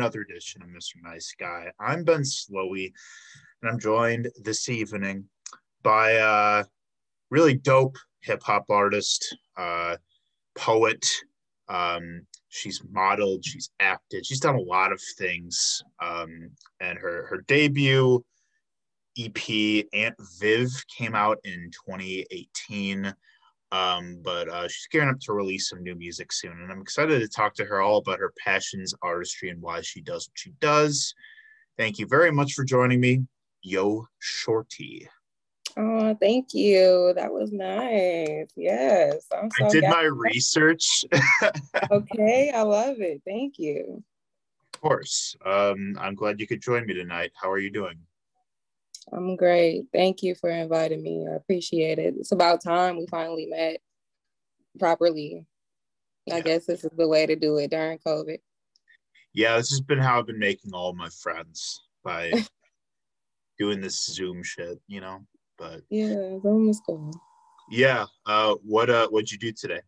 another edition of Mr. Nice Guy. I'm Ben Slowey, and I'm joined this evening by a really dope hip hop artist, uh, poet. Um, she's modeled, she's acted, she's done a lot of things. Um, and her her debut EP Aunt Viv came out in 2018. Um, but uh, she's gearing up to release some new music soon, and I'm excited to talk to her all about her passions, artistry, and why she does what she does. Thank you very much for joining me, Yo Shorty. Oh, thank you. That was nice. Yes, I'm so I did my research. okay, I love it. Thank you. Of course. Um, I'm glad you could join me tonight. How are you doing? I'm great. Thank you for inviting me. I appreciate it. It's about time we finally met properly. I yeah. guess this is the way to do it during COVID. Yeah, this has been how I've been making all my friends by doing this Zoom shit, you know. But yeah, Zoom is cool. Yeah. Uh what uh what'd you do today?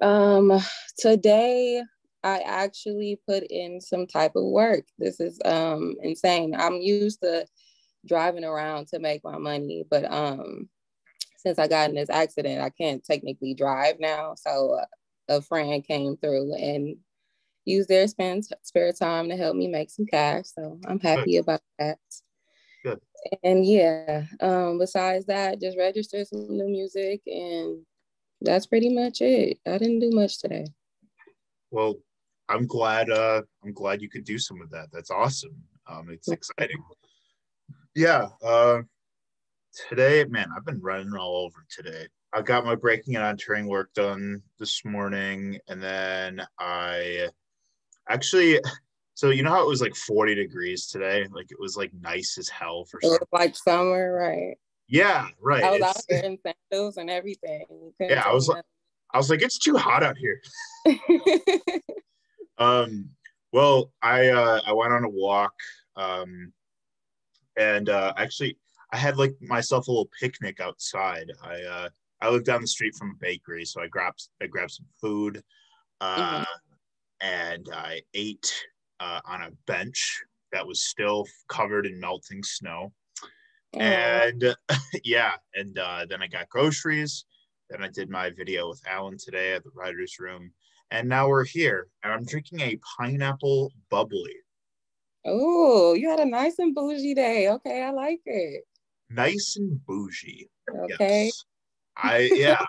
Um today I actually put in some type of work. This is um insane. I'm used to driving around to make my money, but um since I got in this accident, I can't technically drive now. So uh, a friend came through and used their spend, spare time to help me make some cash. So I'm happy Good. about that. Good. And yeah, um, besides that, just register some new music and that's pretty much it. I didn't do much today. Well, I'm glad. Uh, I'm glad you could do some of that. That's awesome. Um, it's exciting. Yeah. Uh, today, man, I've been running all over today. I got my breaking and entering work done this morning, and then I actually. So you know how it was like 40 degrees today? Like it was like nice as hell for it like summer, right? Yeah, right. I was it's, out here in sandals and everything. Yeah, I was like, I was like, it's too hot out here. Um, well, I uh, I went on a walk, um, and uh, actually I had like myself a little picnic outside. I uh, I live down the street from a bakery, so I grabbed I grabbed some food, uh, mm-hmm. and I ate uh, on a bench that was still covered in melting snow. Mm. And yeah, and uh, then I got groceries. Then I did my video with Alan today at the writer's room. And now we're here, and I'm drinking a pineapple bubbly. Oh, you had a nice and bougie day. Okay, I like it. Nice and bougie. Okay. Yes. I yeah.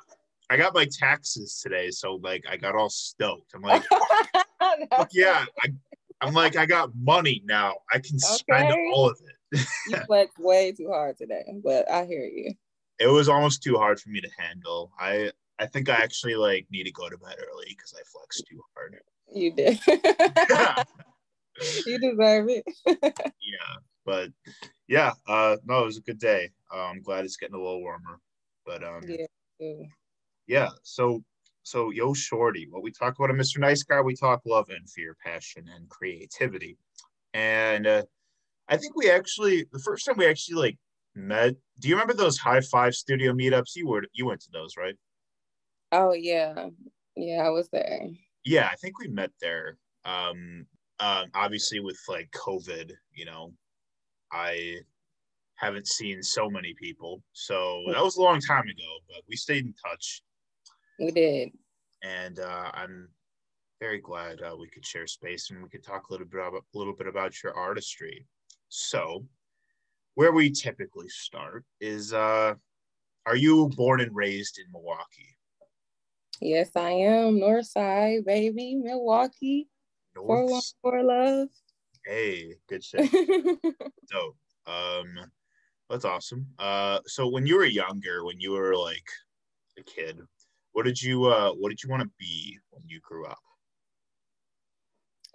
I got my taxes today, so like I got all stoked. I'm like, yeah, I, am like I got money now. I can okay. spend all of it. you flexed way too hard today, but I hear you. It was almost too hard for me to handle. I I think I actually like need to go to bed early because I flexed too hard. You did. you deserve it. yeah, but yeah, uh, no, it was a good day. Uh, I'm glad it's getting a little warmer. But um, yeah, yeah. So so yo, shorty, what we talk about a Mr. Nice Guy, we talk love and fear, passion and creativity, and uh, I think we actually the first time we actually like met. Do you remember those high five studio meetups? You were you went to those, right? Oh yeah, yeah, I was there. Yeah, I think we met there. Um, um, obviously with like COVID, you know, I haven't seen so many people, so that was a long time ago. But we stayed in touch. We did, and uh, I'm very glad uh, we could share space and we could talk a little bit about a little bit about your artistry. So, where we typically start is, uh, are you born and raised in Milwaukee? Yes, I am. Northside, baby, Milwaukee. North. 414 love. Hey, good shit. so, um, that's awesome. Uh, so when you were younger, when you were like a kid, what did you uh what did you want to be when you grew up?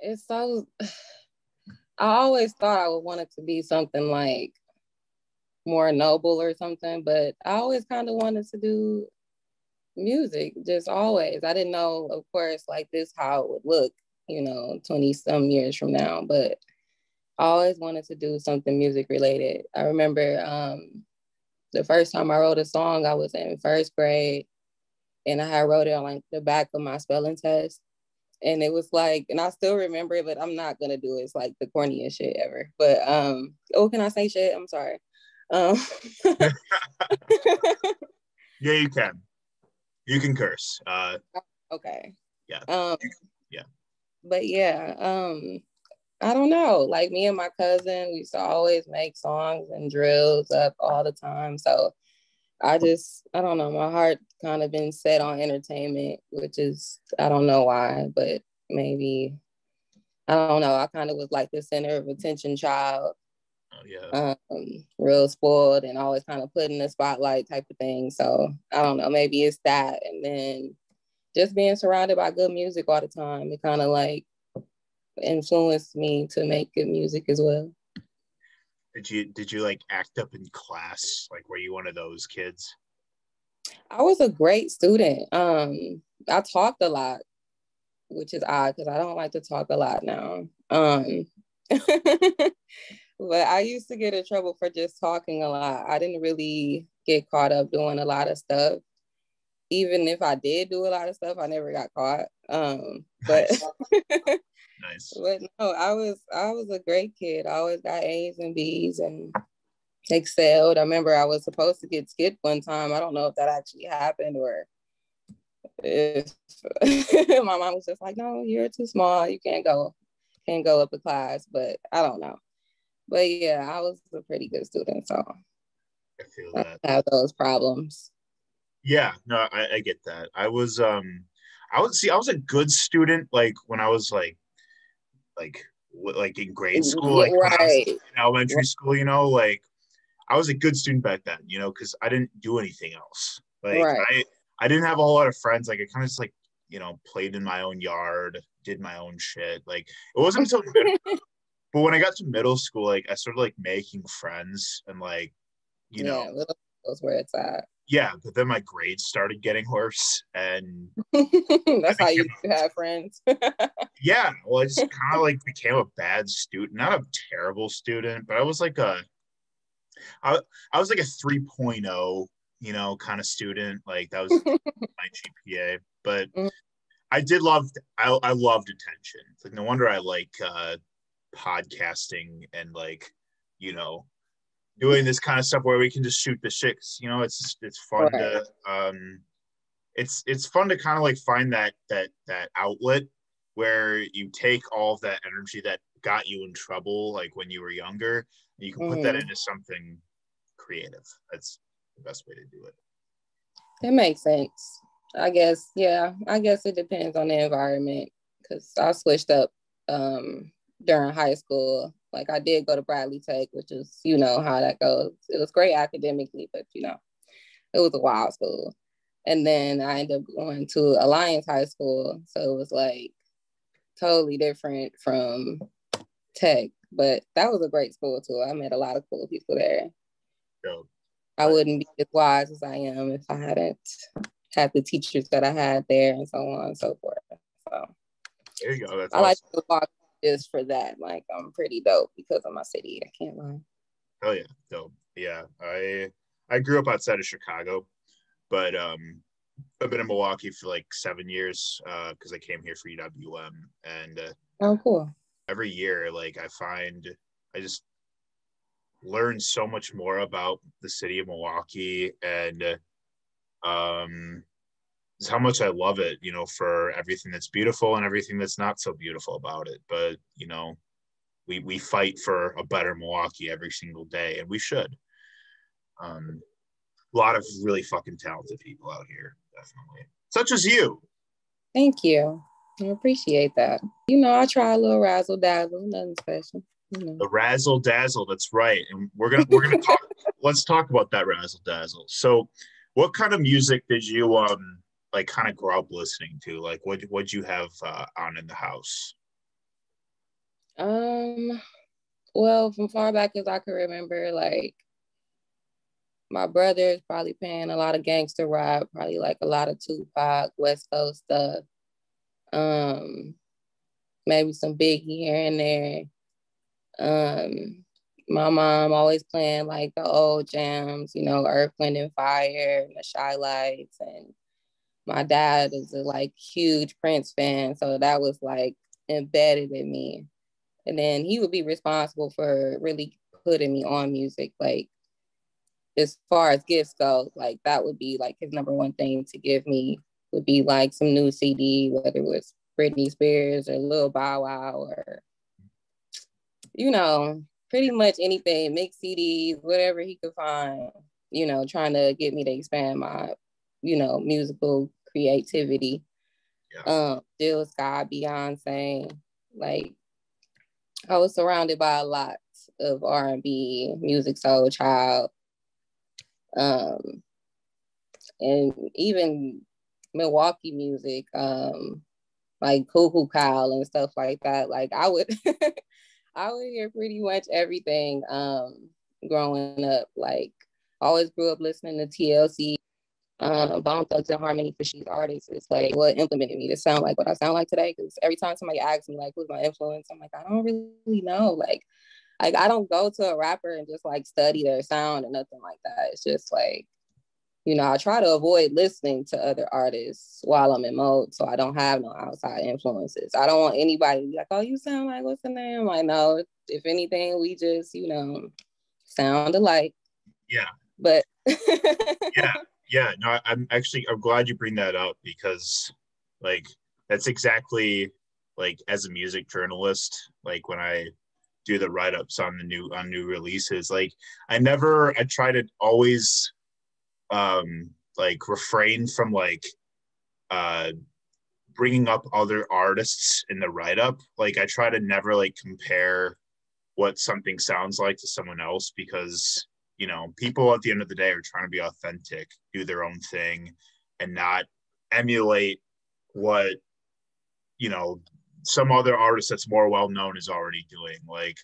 It's so I always thought I would want it to be something like more noble or something, but I always kind of wanted to do music just always i didn't know of course like this how it would look you know 20 some years from now but i always wanted to do something music related i remember um the first time i wrote a song i was in first grade and i had wrote it on like the back of my spelling test and it was like, and I still remember it, but I'm not gonna do it. It's like the corniest shit ever. But um, oh, can I say shit? I'm sorry. Um, yeah, you can. You can curse. Uh, okay. Yeah. Um, yeah. But yeah, um, I don't know. Like me and my cousin, we used to always make songs and drills up all the time. So I just, I don't know. My heart kind of been set on entertainment, which is, I don't know why, but maybe, I don't know. I kind of was like the center of attention child. Yeah. Um, real spoiled and always kind of put in the spotlight type of thing. So I don't know. Maybe it's that. And then just being surrounded by good music all the time, it kind of like influenced me to make good music as well. Did you did you like act up in class? Like were you one of those kids? I was a great student. Um I talked a lot, which is odd because I don't like to talk a lot now. Um but I used to get in trouble for just talking a lot. I didn't really get caught up doing a lot of stuff. Even if I did do a lot of stuff, I never got caught. Um, but Nice. But no, I was I was a great kid. I always got A's and B's and excelled. I remember I was supposed to get skipped one time. I don't know if that actually happened or if my mom was just like, no, you're too small. You can't go, can't go up a class. But I don't know. But yeah, I was a pretty good student, so I feel that. I have those problems. Yeah, no, I, I get that. I was um I would see I was a good student like when I was like like like in grade school, like right. in elementary right. school, you know, like I was a good student back then, you know, because I didn't do anything else. Like right. I I didn't have a whole lot of friends. Like I kind of just like you know played in my own yard, did my own shit. Like it wasn't until but when I got to middle school, like I started like making friends and like you yeah, know that's where it's at. Yeah, but then my grades started getting worse, and that's how you have friends. yeah, well, I just kind of like became a bad student, not a terrible student, but I was like a, I, I was like a 3.0, you know, kind of student. Like that was my GPA, but mm. I did love, I, I loved attention. It's like no wonder I like uh, podcasting and like, you know, doing this kind of stuff where we can just shoot the shit. you know, it's just, it's fun right. to um, it's it's fun to kind of like find that that that outlet where you take all of that energy that got you in trouble, like when you were younger, and you can put mm. that mm-hmm. into something creative. That's the best way to do it. That makes sense. I guess, yeah, I guess it depends on the environment because I switched up um, during high school like I did go to Bradley Tech, which is, you know, how that goes. It was great academically, but you know, it was a wild school. And then I ended up going to Alliance High School. So it was like totally different from tech. But that was a great school too. I met a lot of cool people there. I wouldn't be as wise as I am if I hadn't had the teachers that I had there and so on and so forth. So there you go. That's I awesome. like to walk just for that. Like I'm pretty dope because of my city. I can't lie. Oh yeah, dope. Yeah, I I grew up outside of Chicago, but um, I've been in Milwaukee for like seven years because uh, I came here for UWM, and uh, oh cool. Every year, like I find, I just learn so much more about the city of Milwaukee and uh, um how much I love it, you know, for everything that's beautiful and everything that's not so beautiful about it. But, you know, we, we fight for a better Milwaukee every single day, and we should. Um, a lot of really fucking talented people out here, definitely, such as you. Thank you. I appreciate that. You know, I try a little razzle dazzle, nothing special. You know. The razzle dazzle, that's right. And we're gonna we're gonna talk. let's talk about that razzle dazzle. So, what kind of music did you um like kind of grow up listening to? Like what what you have uh, on in the house? Um, well, from far back as I can remember, like my brother is probably playing a lot of gangster rap, probably like a lot of Tupac, West Coast stuff. Um, maybe some Biggie here and there. Um, my mom always playing like the old jams, you know, Earth, Wind and Fire, and the Chi-Lites, and my dad is a like huge Prince fan, so that was like embedded in me. And then he would be responsible for really putting me on music. Like as far as gifts go, like that would be like his number one thing to give me would be like some new CD, whether it was Britney Spears or Lil Bow Wow or you know, pretty much anything, mix CDs, whatever he could find, you know, trying to get me to expand my, you know, musical creativity. Yeah. Um, Jill Scott, Beyonce, like I was surrounded by a lot of R and B, Musiq Soulchild, um, and even Milwaukee music, um, like Coo Coo Cal and stuff like that. Like I would, I would hear pretty much everything um, growing up. Like always grew up listening to TLC, um, Bone Thugs and Harmony for she's artists. It's like what implemented me to sound like what I sound like today. Because every time somebody asks me like who's my influence, I'm like I don't really know. Like like I don't go to a rapper and just like study their sound and nothing like that. It's just like, you know, I try to avoid listening to other artists while I'm in mode, so I don't have no outside influences. I don't want anybody to be like, "Oh, you sound like what's the name?" I know. If anything, we just, you know, sound alike. Yeah. But yeah, yeah. No, I'm actually I'm glad you bring that up because, like, that's exactly like as a music journalist, like when I do the write ups on the new on new releases. Like I never I try to always um like refrain from like uh bringing up other artists in the write up. Like I try to never like compare what something sounds like to someone else because you know people at the end of the day are trying to be authentic, do their own thing, and not emulate what you know some other artist that's more well known is already doing. Like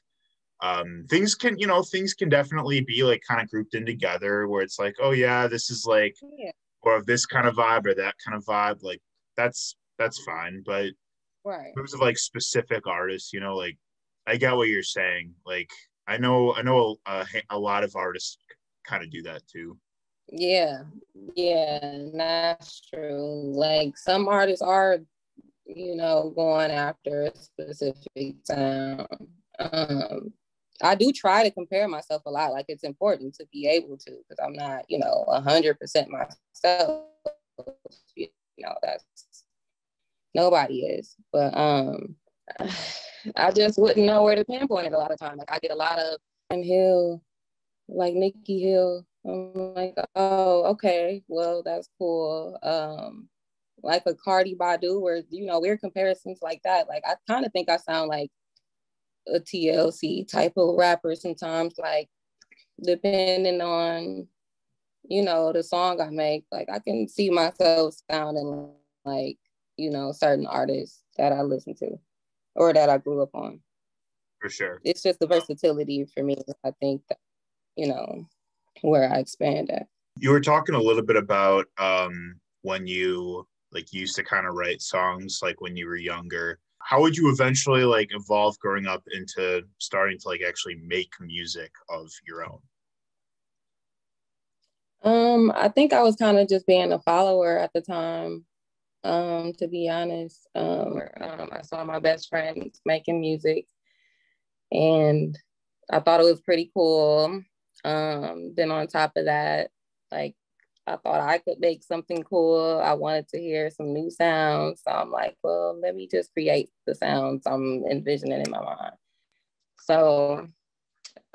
um, things can, you know, things can definitely be like kind of grouped in together where it's like, oh yeah, this is like yeah. or this kind of vibe or that kind of vibe. Like that's that's fine. But right. in terms of like specific artists, you know, like I get what you're saying. Like I know I know a, a lot of artists kind of do that too. Yeah, yeah, that's true. Like some artists are you know, going after a specific sound. Um, I do try to compare myself a lot. Like it's important to be able to, because I'm not, you know, hundred percent myself. You know, that's nobody is. But um, I just wouldn't know where to pinpoint it a lot of time. Like I get a lot of Hill, like Nikki Hill. I'm like, oh, okay, well, that's cool. Um, like a Cardi Badu, where you know weird comparisons like that. Like I kind of think I sound like a TLC type of rapper sometimes. Like depending on you know the song I make, like I can see myself sounding like you know certain artists that I listen to or that I grew up on. For sure, it's just the versatility for me. I think that you know where I expand at. You were talking a little bit about um, when you like used to kind of write songs like when you were younger how would you eventually like evolve growing up into starting to like actually make music of your own um i think i was kind of just being a follower at the time um to be honest um, um i saw my best friend making music and i thought it was pretty cool um then on top of that like I thought I could make something cool. I wanted to hear some new sounds. So I'm like, well, let me just create the sounds I'm envisioning in my mind. So,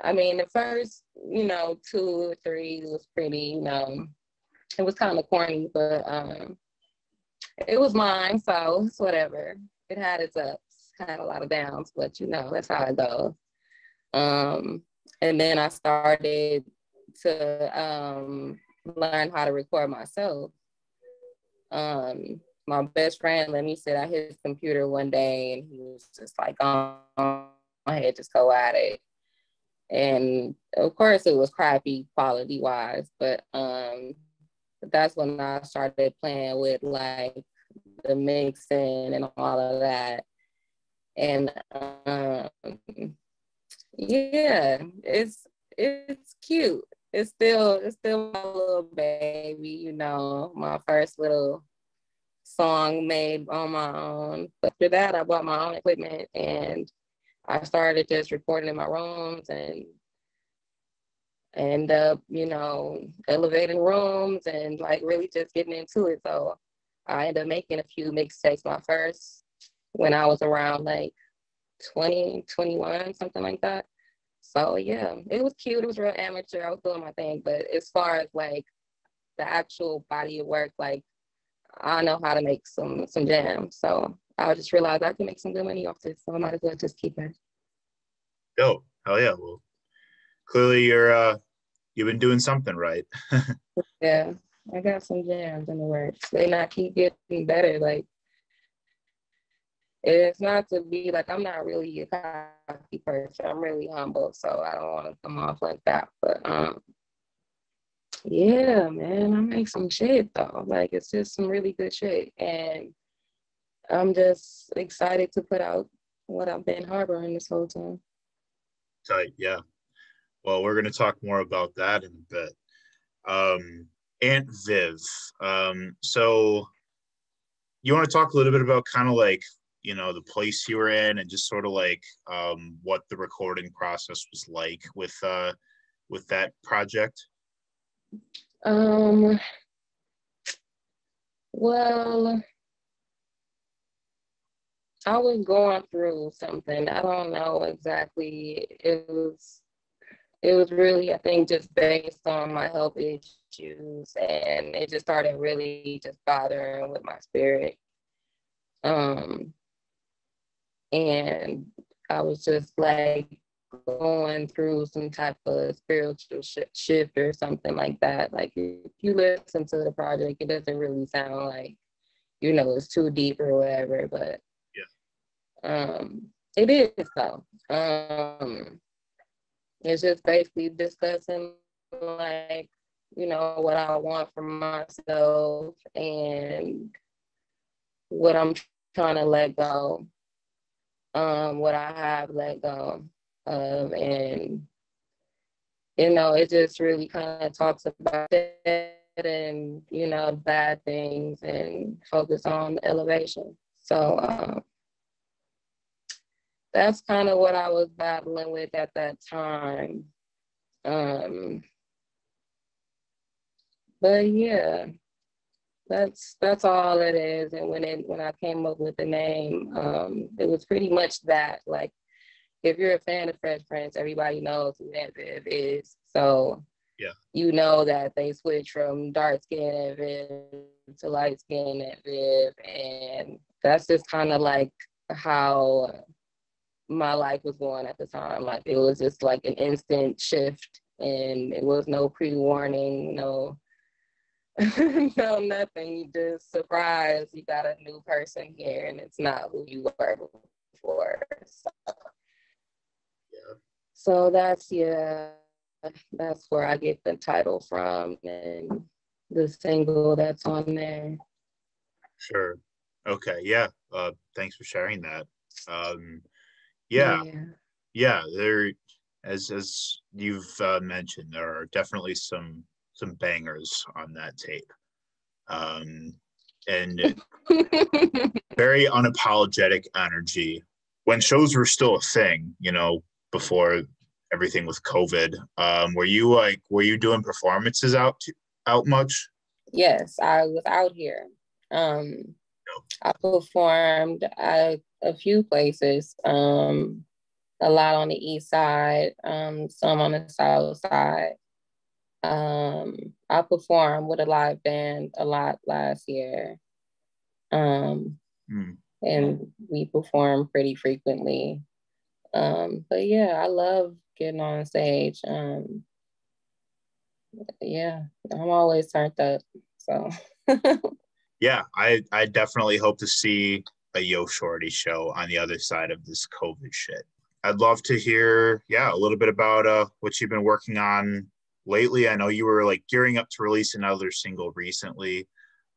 I mean, the first, you know, two or three was pretty, you know, it was kind of corny, but um, it was mine. So it's whatever. It had its ups, had a lot of downs, but you know, that's how it goes. Um, and then I started to um, learn how to record myself. Um, my best friend let me sit at his computer one day and he was just like on my head, just go at it. And of course it was crappy quality wise, but um that's when I started playing with like the mixing and all of that. And um yeah, it's it's cute it's still it's still my little baby, you know, my first little song made on my own. But after that, I bought my own equipment and I started just recording in my rooms and end up, you know, elevating rooms and like really just getting into it. So I ended up making a few mixtapes. My first when I was around like 20, 21, something like that. So yeah, it was cute. It was real amateur. I was doing my thing. But as far as like the actual body of work, like I know how to make some some jams. So I just realized I can make some good money off this. So I might as well just keep it. Yo, hell yeah. Well clearly you're uh you've been doing something right. yeah. I got some jams in the works. They not keep getting better. Like it's not to be like I'm not really a cocky person. I'm really humble, so I don't want to come off like that. But um, yeah, man, I make some shit though. Like it's just some really good shit, and I'm just excited to put out what I've been harboring this whole time. Tight, yeah. Well, we're gonna talk more about that in a bit. Um, Aunt Viv. Um, so you want to talk a little bit about kind of like you know the place you were in and just sort of like um, what the recording process was like with uh, with that project um well i was going through something i don't know exactly it was it was really i think just based on my health issues and it just started really just bothering with my spirit um and I was just like going through some type of spiritual sh- shift or something like that. Like if you listen to the project, it doesn't really sound like you know it's too deep or whatever, but yeah, um, it is though. Um, it's just basically discussing like you know what I want for myself and what I'm trying to let go um, what I have let go of. And, you know, it just really kind of talks about it and, you know, bad things and focus on elevation. So um, that's kind of what I was battling with at that time. Um, but yeah, that's that's all it is. And when it when I came up with the name, um, it was pretty much that. Like, if you're a fan of Fresh Prince, everybody knows who Aunt Viv is. So yeah, you know that they switched from dark skin Aunt Viv to light skin Aunt Viv, and that's just kind of like how my life was going at the time. Like it was just like an instant shift, and it was no pre warning, no no, nothing. You just surprised you got a new person here and it's not who you were before. So, yeah. so that's yeah, that's where I get the title from and the single that's on there. Sure. Okay. Yeah. Uh, thanks for sharing that. Um, yeah. Yeah. yeah there, as as you've uh, mentioned, there are definitely some some bangers on that tape. Um, and very unapologetic energy when shows were still a thing, you know, before everything with COVID. Um, were you like, were you doing performances out out much? Yes, I was out here. Um, I performed at a few places, um, a lot on the east side, um, some on the south side. Um, I performed with a live band a lot last year. Um, mm. and we perform pretty frequently. Um, but yeah, I love getting on stage. Um, yeah, I'm always turned up. So yeah, I I definitely hope to see a Yo Shorty show on the other side of this COVID shit. I'd love to hear, yeah, a little bit about uh, what you've been working on lately. I know you were like gearing up to release another single recently,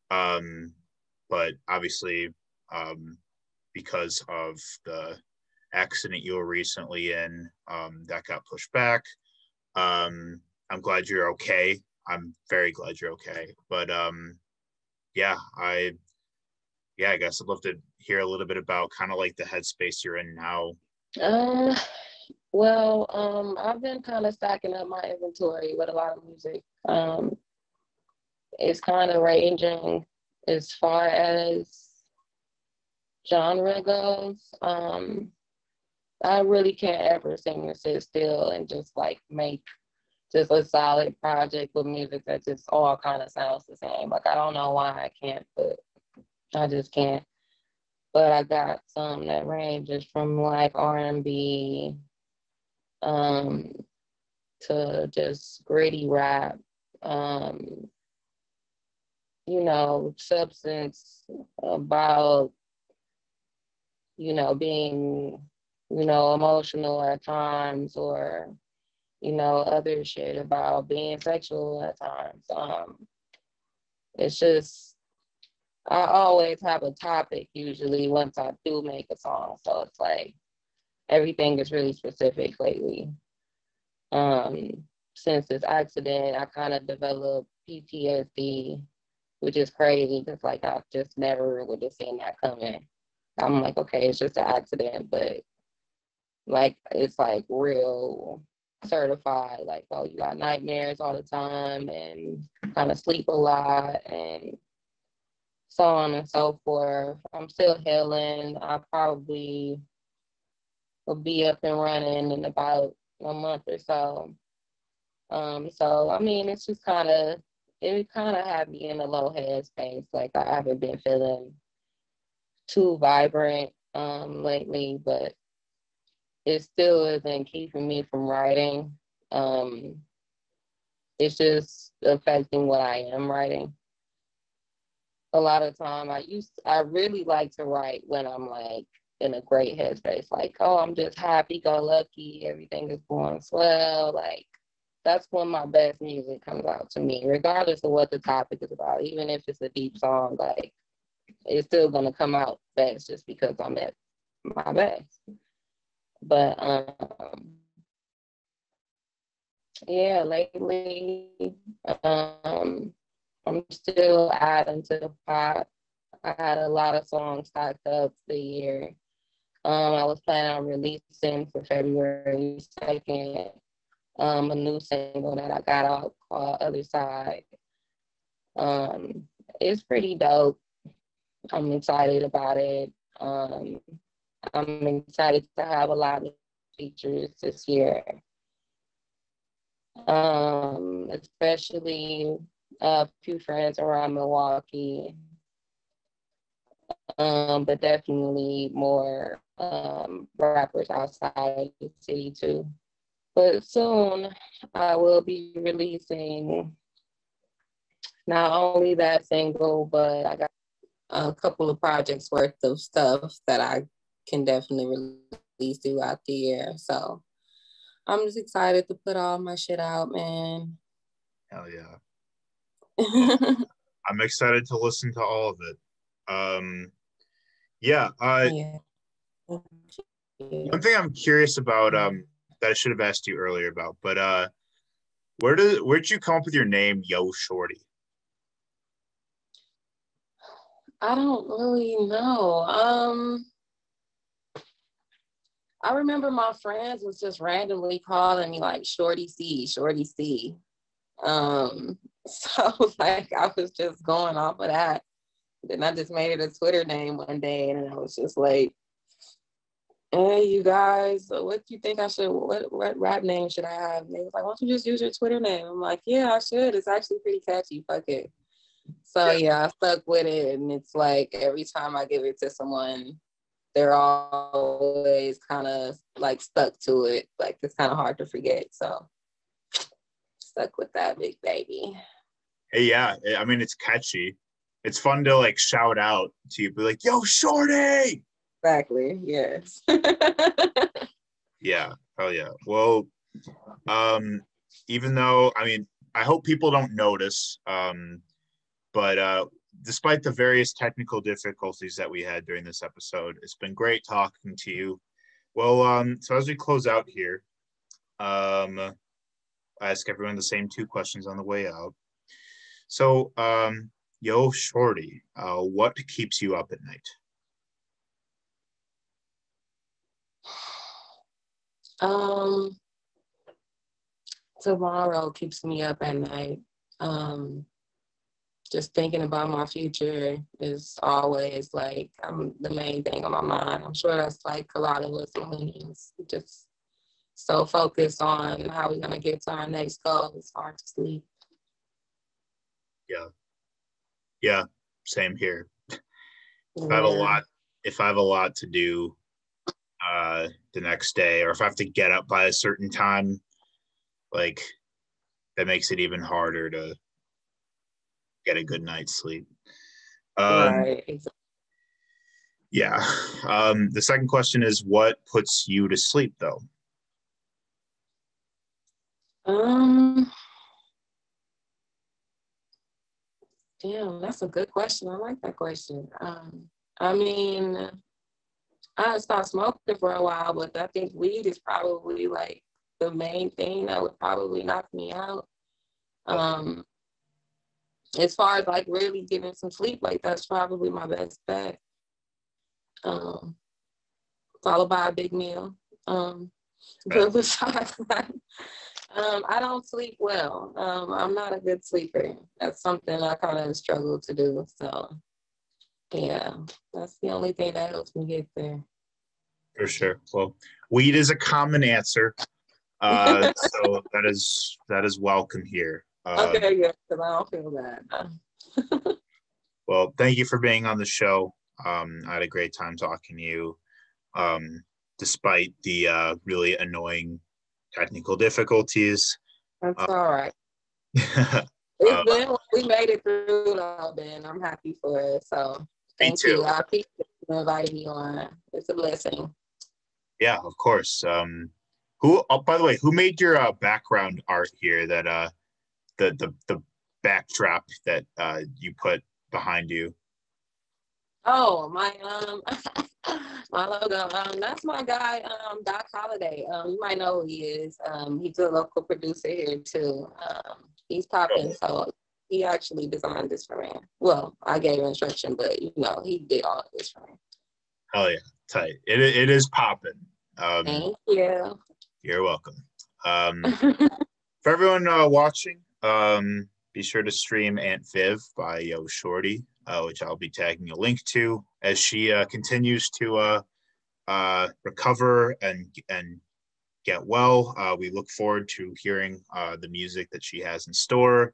um, but obviously, um, because of the accident you were recently in, um, that got pushed back. Um, I'm glad you're okay. I'm very glad you're okay. But um, yeah, I yeah, I guess I'd love to hear a little bit about kind of like the headspace you're in now. Uh, well, um, I've been kind of stacking up my inventory with a lot of music. Um, it's kind of ranging as far as genre goes. Um, I really can't ever sing and sit still and just like make just a solid project with music that just all kind of sounds the same. Like I don't know why I can't, but I just can't. But I got some that ranges from like R and B um to just gritty rap. Um, you know, substance about, you know, being, you know, emotional at times or you know, other shit about being sexual at times. Um, it's just, I always have a topic usually once I do make a song. So it's like everything is really specific lately. Um, since this accident, I kind of developed PTSD, which is crazy because like I just never would have seen that coming. I'm like, okay, it's just an accident, but like it's like real certified, like, oh, you got nightmares all the time and kind of sleep a lot and so on and so forth. I'm still healing. I probably will be up and running in about a month or so. Um, so I mean, it's just kind of it kind of had me in a low head space. Like I haven't been feeling too vibrant um lately, but it still isn't keeping me from writing. Um, it's just affecting what I am writing. A lot of time I used I really like to write when I'm like in a great headspace, like, oh, I'm just happy go lucky, everything is going swell. Like that's when my best music comes out to me, regardless of what the topic is about. Even if it's a deep song, like it's still gonna come out best just because I'm at my best. But um, yeah, lately um, I'm still adding to the pot. I had a lot of songs stocked up the year. Um, I was planning on releasing for February 2nd um, a new single that I got out called Other Side. Um, it's pretty dope. I'm excited about it. Um, I'm excited to have a lot of features this year. Um, especially a few friends around Milwaukee, um, but definitely more um, rappers outside the city too. But soon I will be releasing not only that single, but I got a couple of projects worth of stuff that I can definitely release throughout the year. So I'm just excited to put all my shit out, man. Hell yeah. I'm excited to listen to all of it. Um, yeah, uh, yeah. One thing I'm curious about um, that I should have asked you earlier about, but uh, where did where did you come up with your name, Yo Shorty? I don't really know. Um, I remember my friends was just randomly calling me like Shorty C, Shorty C. Um, so like I was just going off of that. Then I just made it a Twitter name one day, and I was just like, "Hey, you guys, what do you think I should? What what rap name should I have?" And they was like, "Why don't you just use your Twitter name?" I'm like, "Yeah, I should. It's actually pretty catchy. Fuck it." So yeah, I stuck with it, and it's like every time I give it to someone, they're always kind of like stuck to it. Like it's kind of hard to forget. So stuck with that big baby. Hey, yeah. I mean, it's catchy. It's fun to like shout out to you, be like, "Yo, shorty!" Exactly. Yes. yeah. Oh yeah. Well, um, even though I mean, I hope people don't notice. Um, but uh, despite the various technical difficulties that we had during this episode, it's been great talking to you. Well, um, so as we close out here, um, I ask everyone the same two questions on the way out. So, um, yo, Shorty, uh, what keeps you up at night? Um, tomorrow keeps me up at night. Um, just thinking about my future is always like I'm the main thing on my mind. I'm sure that's like a lot of us millennials. Just so focused on how we're gonna get to our next goal, it's hard to sleep. Yeah. Yeah, same here. If I have a lot, if I have a lot to do uh the next day, or if I have to get up by a certain time, like that makes it even harder to get a good night's sleep. Um, right. Yeah. Um, the second question is what puts you to sleep though? Um Damn, that's a good question. I like that question. Um, I mean, I stopped smoking for a while, but I think weed is probably like the main thing that would probably knock me out. Um, as far as like really getting some sleep, like that's probably my best bet. Um, followed by a big meal. Um, but besides that, um, I don't sleep well. Um, I'm not a good sleeper. That's something I kind of struggle to do. So, yeah, that's the only thing that helps me get there. For sure. Well, weed is a common answer. Uh, so that is that is welcome here. Uh, okay, yeah, because I don't feel bad. well, thank you for being on the show. Um, I had a great time talking to you, um, despite the uh, really annoying technical difficulties. That's uh, all right. it's uh, been, we made it through though, Ben. I'm happy for it. So thank you. I appreciate you inviting me on. It's a blessing. Yeah, of course. Um, who? Oh, by the way, who made your uh, background art here? That uh, the the the backdrop that uh you put behind you. Oh, my um my logo. Um that's my guy, um, Doc Holiday. Um, you might know who he is. Um, he's a local producer here too. Um, he's popping, oh. so he actually designed this for me. Well, I gave instruction, but you know, he did all of this for me. Oh yeah, tight. It it is popping. Um, Thank you. You're welcome. Um, for everyone uh, watching, um, be sure to stream Aunt Viv by Yo Shorty, uh, which I'll be tagging a link to as she uh, continues to uh, uh, recover and and get well. Uh, we look forward to hearing uh, the music that she has in store.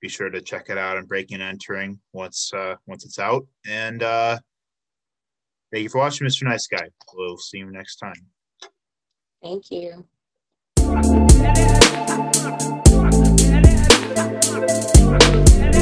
Be sure to check it out on Breaking and Entering once once it's out. And thank you for watching, Mr. Nice Guy. We'll see you next time. Thank you. Thank